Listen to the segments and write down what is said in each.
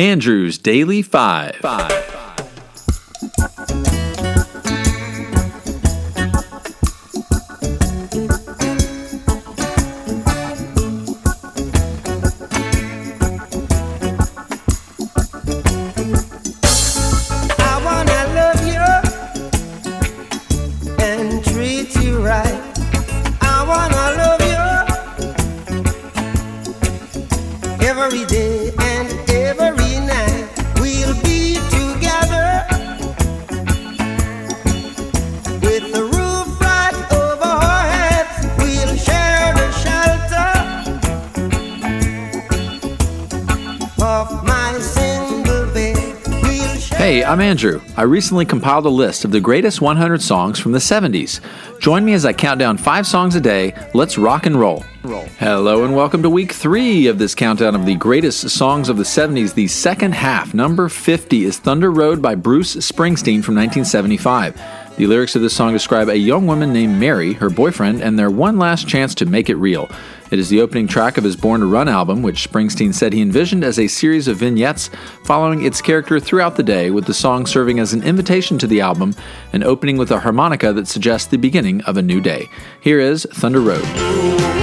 Andrew's Daily Five. Five. I wanna I'm Andrew. I recently compiled a list of the greatest 100 songs from the 70s. Join me as I count down five songs a day. Let's rock and roll. Hello and welcome to week three of this countdown of the greatest songs of the 70s. The second half, number 50, is Thunder Road by Bruce Springsteen from 1975. The lyrics of this song describe a young woman named Mary, her boyfriend, and their one last chance to make it real. It is the opening track of his Born to Run album, which Springsteen said he envisioned as a series of vignettes following its character throughout the day, with the song serving as an invitation to the album and opening with a harmonica that suggests the beginning of a new day. Here is Thunder Road.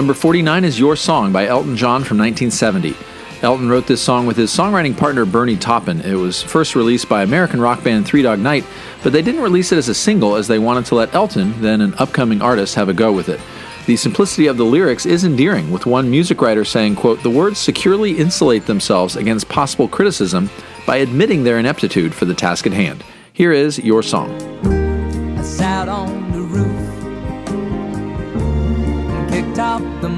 Number 49 is Your Song by Elton John from 1970. Elton wrote this song with his songwriting partner Bernie Taupin. It was first released by American rock band Three Dog Night, but they didn't release it as a single as they wanted to let Elton, then an upcoming artist, have a go with it. The simplicity of the lyrics is endearing, with one music writer saying, quote, The words securely insulate themselves against possible criticism by admitting their ineptitude for the task at hand. Here is Your Song.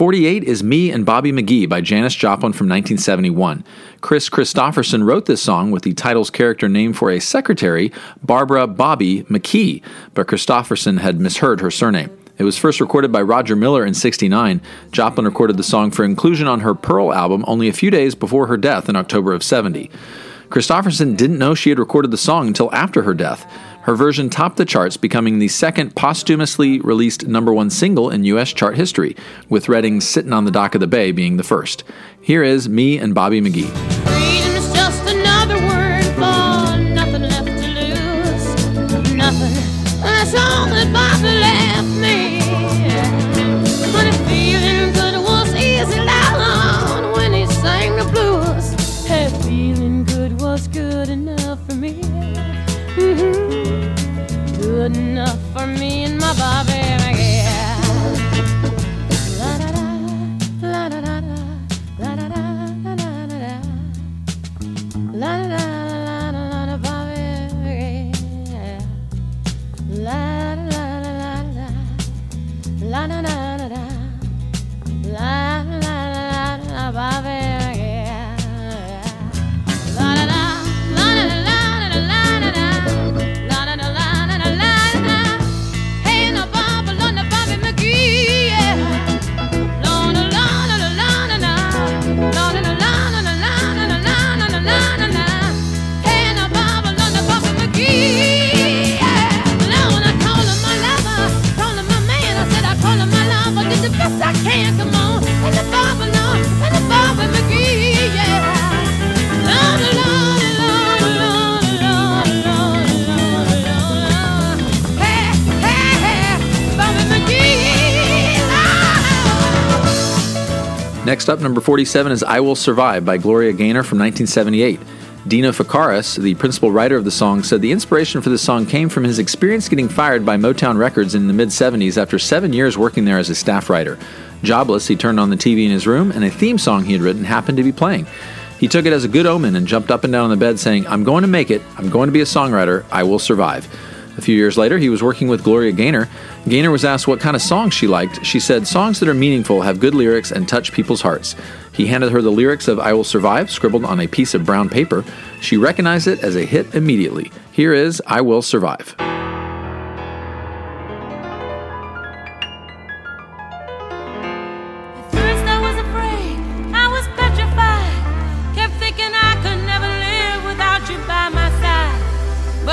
48 is Me and Bobby McGee by Janis Joplin from 1971. Kris Kristofferson wrote this song with the title's character name for a secretary, Barbara Bobby McKee, but Kristofferson had misheard her surname. It was first recorded by Roger Miller in 69. Joplin recorded the song for inclusion on her Pearl album only a few days before her death in October of 70. Kristofferson didn't know she had recorded the song until after her death. Her version topped the charts, becoming the second posthumously released number one single in U.S. chart history, with Redding's Sittin' on the Dock of the Bay being the first. Here is Me and Bobby McGee. Next up, number 47 is I Will Survive by Gloria Gaynor from 1978. Dino Fekaris, the principal writer of the song, said the inspiration for the song came from his experience getting fired by Motown Records in the mid 70s after seven years working there as a staff writer. Jobless, he turned on the TV in his room, and a theme song he had written happened to be playing. He took it as a good omen and jumped up and down on the bed saying, I'm going to make it. I'm going to be a songwriter. I will survive. A few years later, he was working with Gloria Gaynor. Gaynor was asked what kind of songs she liked. She said, Songs that are meaningful, have good lyrics, and touch people's hearts. He handed her the lyrics of I Will Survive, scribbled on a piece of brown paper. She recognized it as a hit immediately. Here is I Will Survive.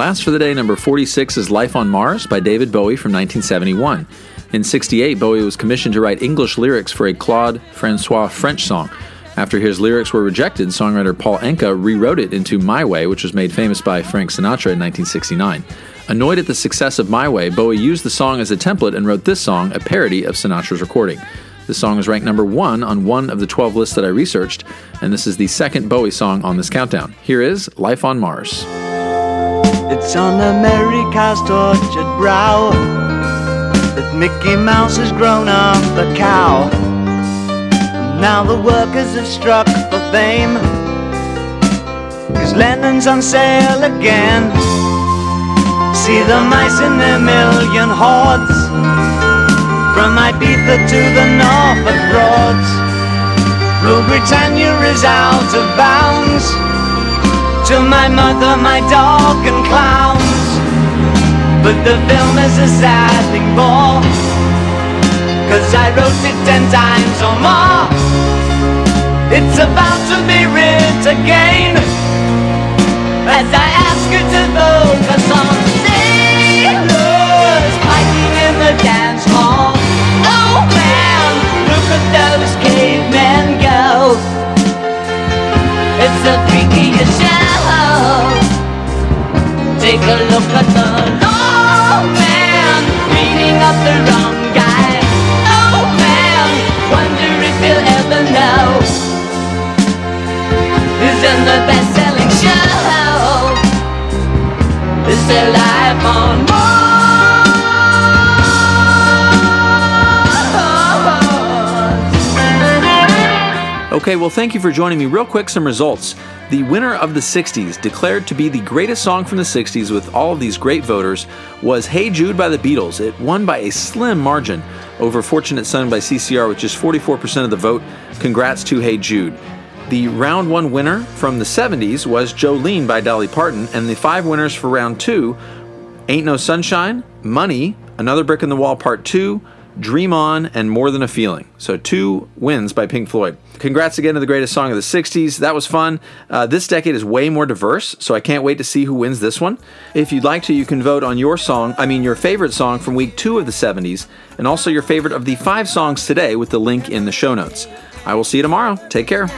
last for the day, number 46 is Life on Mars by David Bowie from 1971. In 68, Bowie was commissioned to write English lyrics for a Claude Francois French song. After his lyrics were rejected, songwriter Paul Anka rewrote it into My Way, which was made famous by Frank Sinatra in 1969. Annoyed at the success of My Way, Bowie used the song as a template and wrote this song, a parody of Sinatra's recording. This song is ranked number one on one of the 12 lists that I researched, and this is the second Bowie song on this countdown. Here is Life on Mars. It's on America's tortured brow that Mickey Mouse has grown up a cow. And now the workers have struck for fame. Cause Lennon's on sale again. See the mice in their million hordes. From Ibiza to the Norfolk Broads. Rule Britannia is out of bounds to my mother, my dog, and clowns. But the film is a sad thing more. Cause I wrote it ten times or more. It's about to be writ again. As I ask you to focus on sailors fighting in the dance hall. Oh man, look at those cavemen go. It's the freakiest show. Okay, well, thank you for joining me. Real quick, some results. The winner of the 60s, declared to be the greatest song from the 60s with all of these great voters, was Hey Jude by the Beatles. It won by a slim margin over Fortunate Son by CCR with just 44% of the vote. Congrats to Hey Jude. The round one winner from the 70s was Jolene by Dolly Parton, and the five winners for round two Ain't No Sunshine, Money, Another Brick in the Wall Part 2, Dream On, and More Than a Feeling. So, two wins by Pink Floyd. Congrats again to the greatest song of the 60s. That was fun. Uh, this decade is way more diverse, so I can't wait to see who wins this one. If you'd like to, you can vote on your song, I mean, your favorite song from week two of the 70s, and also your favorite of the five songs today with the link in the show notes. I will see you tomorrow. Take care.